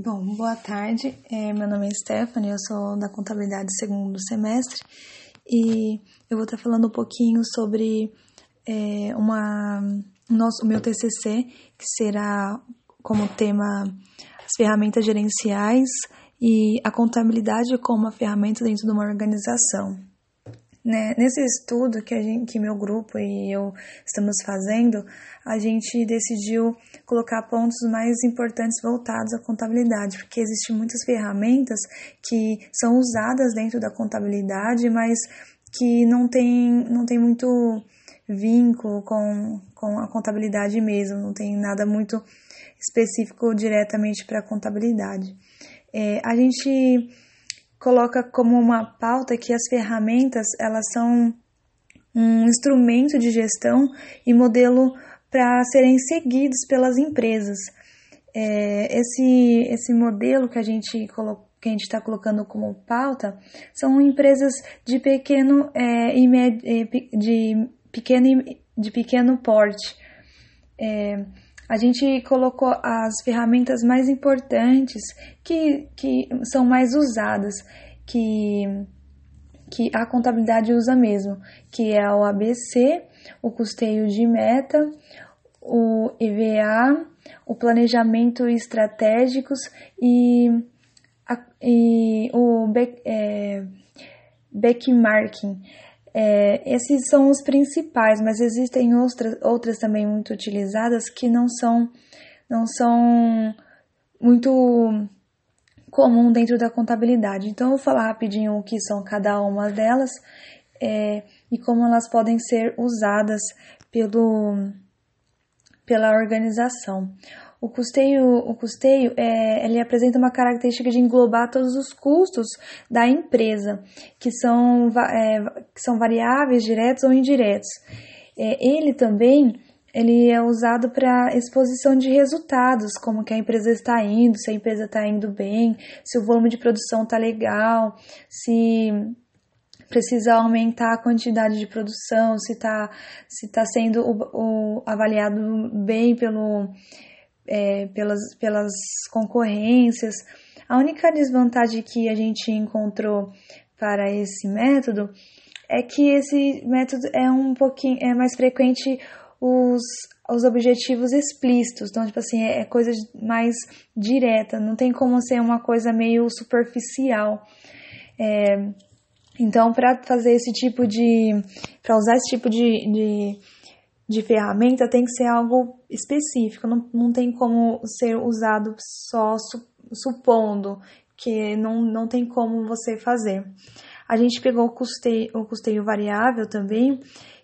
Bom, boa tarde. É, meu nome é Stephanie, eu sou da contabilidade segundo semestre e eu vou estar falando um pouquinho sobre é, uma, nosso, o meu TCC, que será como tema as ferramentas gerenciais e a contabilidade como uma ferramenta dentro de uma organização. Né? Nesse estudo que, a gente, que meu grupo e eu estamos fazendo, a gente decidiu colocar pontos mais importantes voltados à contabilidade, porque existem muitas ferramentas que são usadas dentro da contabilidade, mas que não tem, não tem muito vínculo com, com a contabilidade mesmo, não tem nada muito específico diretamente para a contabilidade. É, a gente coloca como uma pauta que as ferramentas elas são um instrumento de gestão e modelo para serem seguidos pelas empresas. É, esse, esse modelo que a gente que a gente está colocando como pauta são empresas de pequeno é, e med, de pequeno de pequeno porte. É, a gente colocou as ferramentas mais importantes que, que são mais usadas, que, que a contabilidade usa mesmo, que é o ABC, o custeio de meta, o EVA, o planejamento estratégicos e, a, e o back, é, backmarking. É, esses são os principais, mas existem outras, outras também muito utilizadas que não são, não são muito comum dentro da contabilidade. Então, eu vou falar rapidinho o que são cada uma delas é, e como elas podem ser usadas pelo, pela organização. O custeio, o custeio é, ele apresenta uma característica de englobar todos os custos da empresa, que são, é, que são variáveis, diretos ou indiretos. É, ele também ele é usado para exposição de resultados, como que a empresa está indo, se a empresa está indo bem, se o volume de produção está legal, se precisa aumentar a quantidade de produção, se está se tá sendo o, o, avaliado bem pelo é, pelas, pelas concorrências. A única desvantagem que a gente encontrou para esse método é que esse método é um pouquinho é mais frequente os, os objetivos explícitos, então tipo assim é, é coisa mais direta, não tem como ser uma coisa meio superficial. É, então, para fazer esse tipo de. para usar esse tipo de, de de ferramenta tem que ser algo específico, não, não tem como ser usado só su, supondo que não, não tem como você fazer. A gente pegou o custeio, o custeio variável também,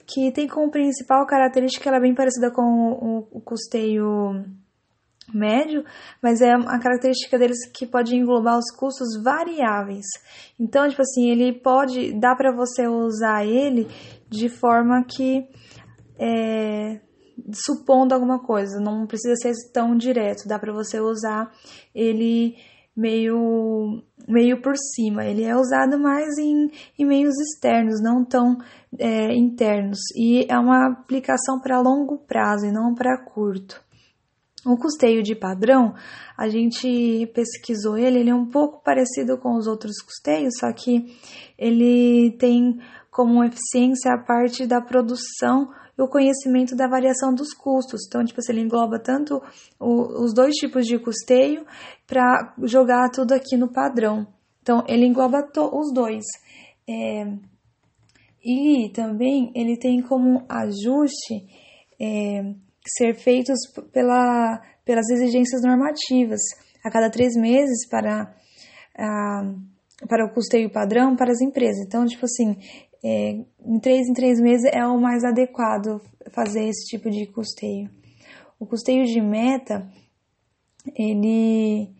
que tem como principal característica ela é bem parecida com o, o custeio médio, mas é a característica deles que pode englobar os custos variáveis. Então, tipo assim, ele pode, dá para você usar ele de forma que é, supondo alguma coisa, não precisa ser tão direto, dá para você usar ele meio, meio por cima. Ele é usado mais em, em meios externos, não tão é, internos, e é uma aplicação para longo prazo e não para curto. O custeio de padrão, a gente pesquisou ele, ele é um pouco parecido com os outros custeios, só que ele tem como eficiência a parte da produção o conhecimento da variação dos custos. Então, tipo, ele engloba tanto o, os dois tipos de custeio para jogar tudo aqui no padrão. Então, ele engloba os dois. É, e também ele tem como ajuste é, ser feitos pela, pelas exigências normativas a cada três meses para, a, para o custeio padrão para as empresas. Então, tipo assim, é, em três em três meses é o mais adequado fazer esse tipo de custeio. O custeio de meta, ele,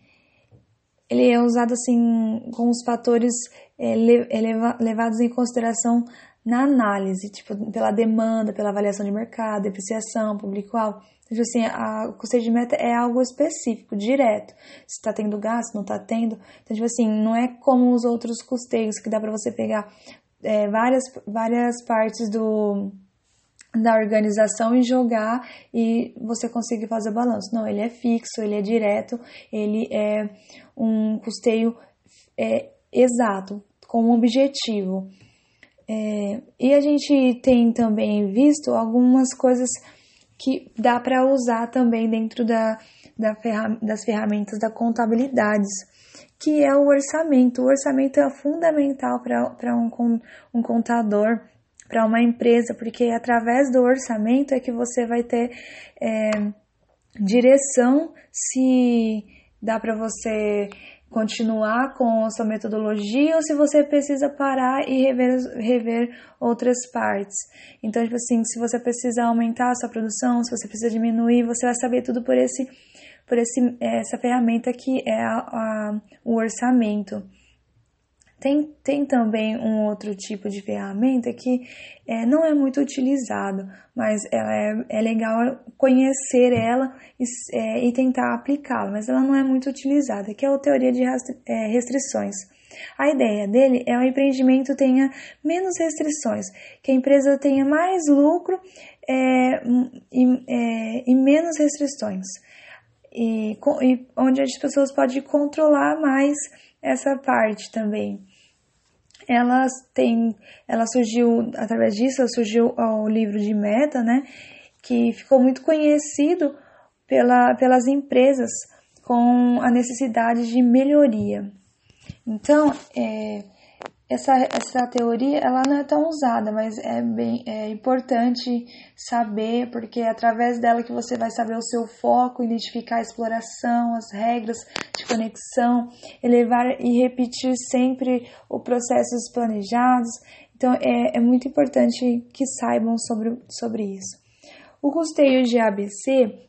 ele é usado assim com os fatores é, eleva, levados em consideração na análise, tipo, pela demanda, pela avaliação de mercado, depreciação, público-alvo. Então, assim, a, o custeio de meta é algo específico, direto. Se está tendo gasto, não está tendo. Então, tipo assim, não é como os outros custeios que dá para você pegar é, várias, várias partes do, da organização e jogar e você conseguir fazer o balanço. Não, ele é fixo, ele é direto, ele é um custeio é, exato, com um objetivo. É, e a gente tem também visto algumas coisas que dá para usar também dentro da, da ferram das ferramentas da contabilidade, que é o orçamento. O orçamento é fundamental para um, um contador para uma empresa, porque através do orçamento é que você vai ter é, direção se dá para você continuar com a sua metodologia ou se você precisa parar e rever, rever outras partes. Então, tipo assim, se você precisa aumentar a sua produção, se você precisa diminuir, você vai saber tudo por esse por esse, essa ferramenta que é a, a, o orçamento. Tem, tem também um outro tipo de ferramenta que é, não é muito utilizado, mas ela é, é legal conhecer ela e, é, e tentar aplicá-la, mas ela não é muito utilizada, que é a teoria de é, restrições. A ideia dele é o empreendimento tenha menos restrições, que a empresa tenha mais lucro é, e, é, e menos restrições, e, e onde as pessoas podem controlar mais essa parte também. Ela tem, ela surgiu através disso, surgiu o livro de meta, né, que ficou muito conhecido pela, pelas empresas com a necessidade de melhoria. Então, é, essa, essa teoria ela não é tão usada, mas é bem é importante saber, porque é através dela que você vai saber o seu foco, identificar a exploração, as regras de conexão, elevar e repetir sempre os processos planejados. Então é, é muito importante que saibam sobre, sobre isso. O custeio de ABC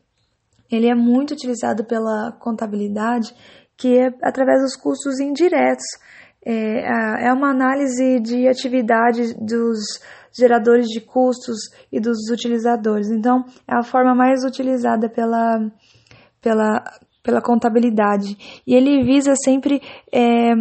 ele é muito utilizado pela contabilidade, que é através dos custos indiretos é, é uma análise de atividade dos geradores de custos e dos utilizadores. Então, é a forma mais utilizada pela, pela, pela contabilidade. E ele visa sempre é,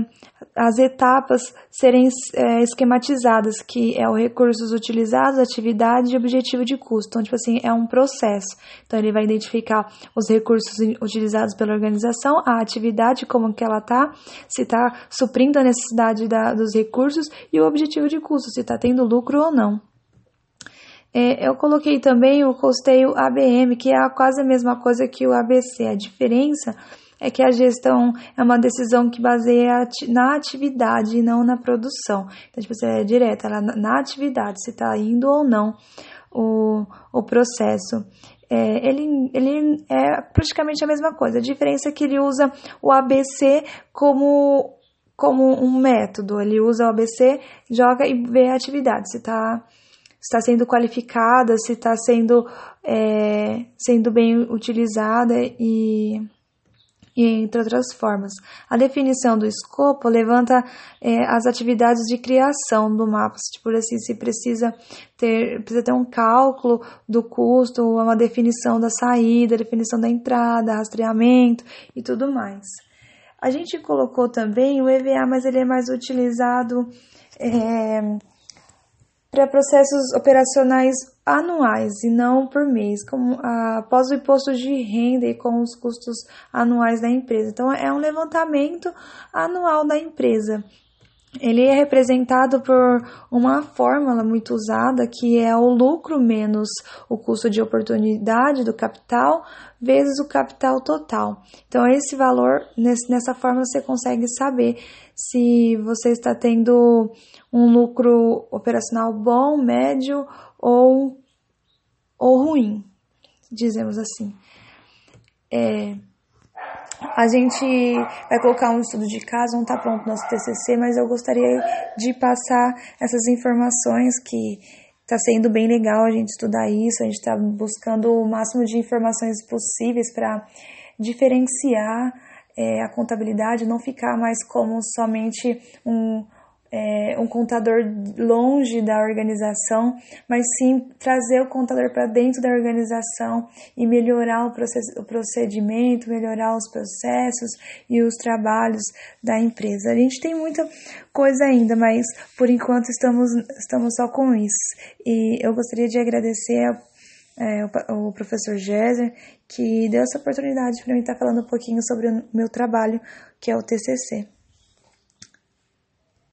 as etapas serem é, esquematizadas, que é o recursos utilizados, atividade e objetivo de custo. Então, tipo assim, é um processo. Então, ele vai identificar os recursos utilizados pela organização, a atividade, como que ela está, se está suprindo a necessidade da, dos recursos e o objetivo de custo, se está tendo lucro ou não. É, eu coloquei também o custeio ABM, que é quase a mesma coisa que o ABC. A diferença é que a gestão é uma decisão que baseia na atividade e não na produção. Então, tipo, você é direta ela na atividade, se está indo ou não o, o processo. É, ele, ele é praticamente a mesma coisa. A diferença é que ele usa o ABC como, como um método. Ele usa o ABC, joga e vê a atividade, se está está sendo qualificada, se está sendo, é, sendo bem utilizada e e entre outras formas. A definição do escopo levanta é, as atividades de criação do mapa, tipo assim, se precisa ter, precisa ter um cálculo do custo, uma definição da saída, definição da entrada, rastreamento e tudo mais. A gente colocou também o EVA, mas ele é mais utilizado é, para processos operacionais anuais e não por mês, como após o imposto de renda e com os custos anuais da empresa. Então, é um levantamento anual da empresa. Ele é representado por uma fórmula muito usada que é o lucro menos o custo de oportunidade do capital vezes o capital total. Então, esse valor, nessa forma, você consegue saber se você está tendo um lucro operacional bom, médio ou, ou ruim, dizemos assim. É, a gente vai colocar um estudo de caso, não está pronto nosso TCC, mas eu gostaria de passar essas informações que está sendo bem legal a gente estudar isso, a gente está buscando o máximo de informações possíveis para diferenciar é, a contabilidade, não ficar mais como somente um, é, um contador longe da organização, mas sim trazer o contador para dentro da organização e melhorar o, process, o procedimento, melhorar os processos e os trabalhos da empresa. A gente tem muita coisa ainda, mas por enquanto estamos, estamos só com isso. E eu gostaria de agradecer é, o, o, professor Géser, que deu essa oportunidade para mim estar falando um pouquinho sobre o meu trabalho, que é o TCC.